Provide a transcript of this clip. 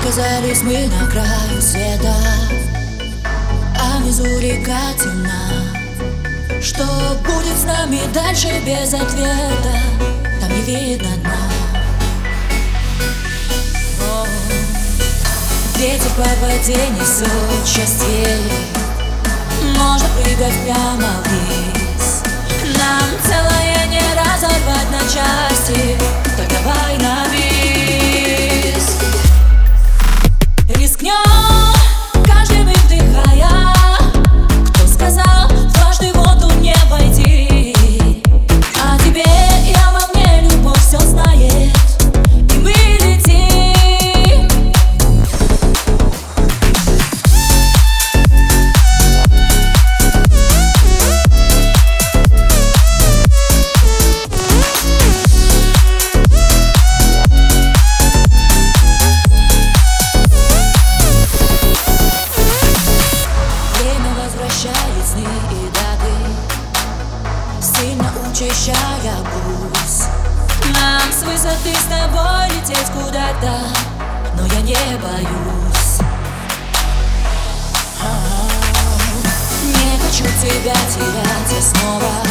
Оказались мы на краю света А внизу река темна. Что будет с нами дальше без ответа Там не видно дна. О, Ветер по воде несет счастье возвращает сны и даты. Сильно учащая пульс Нам с высоты с тобой лететь куда-то Но я не боюсь. Не хочу тебя терять я снова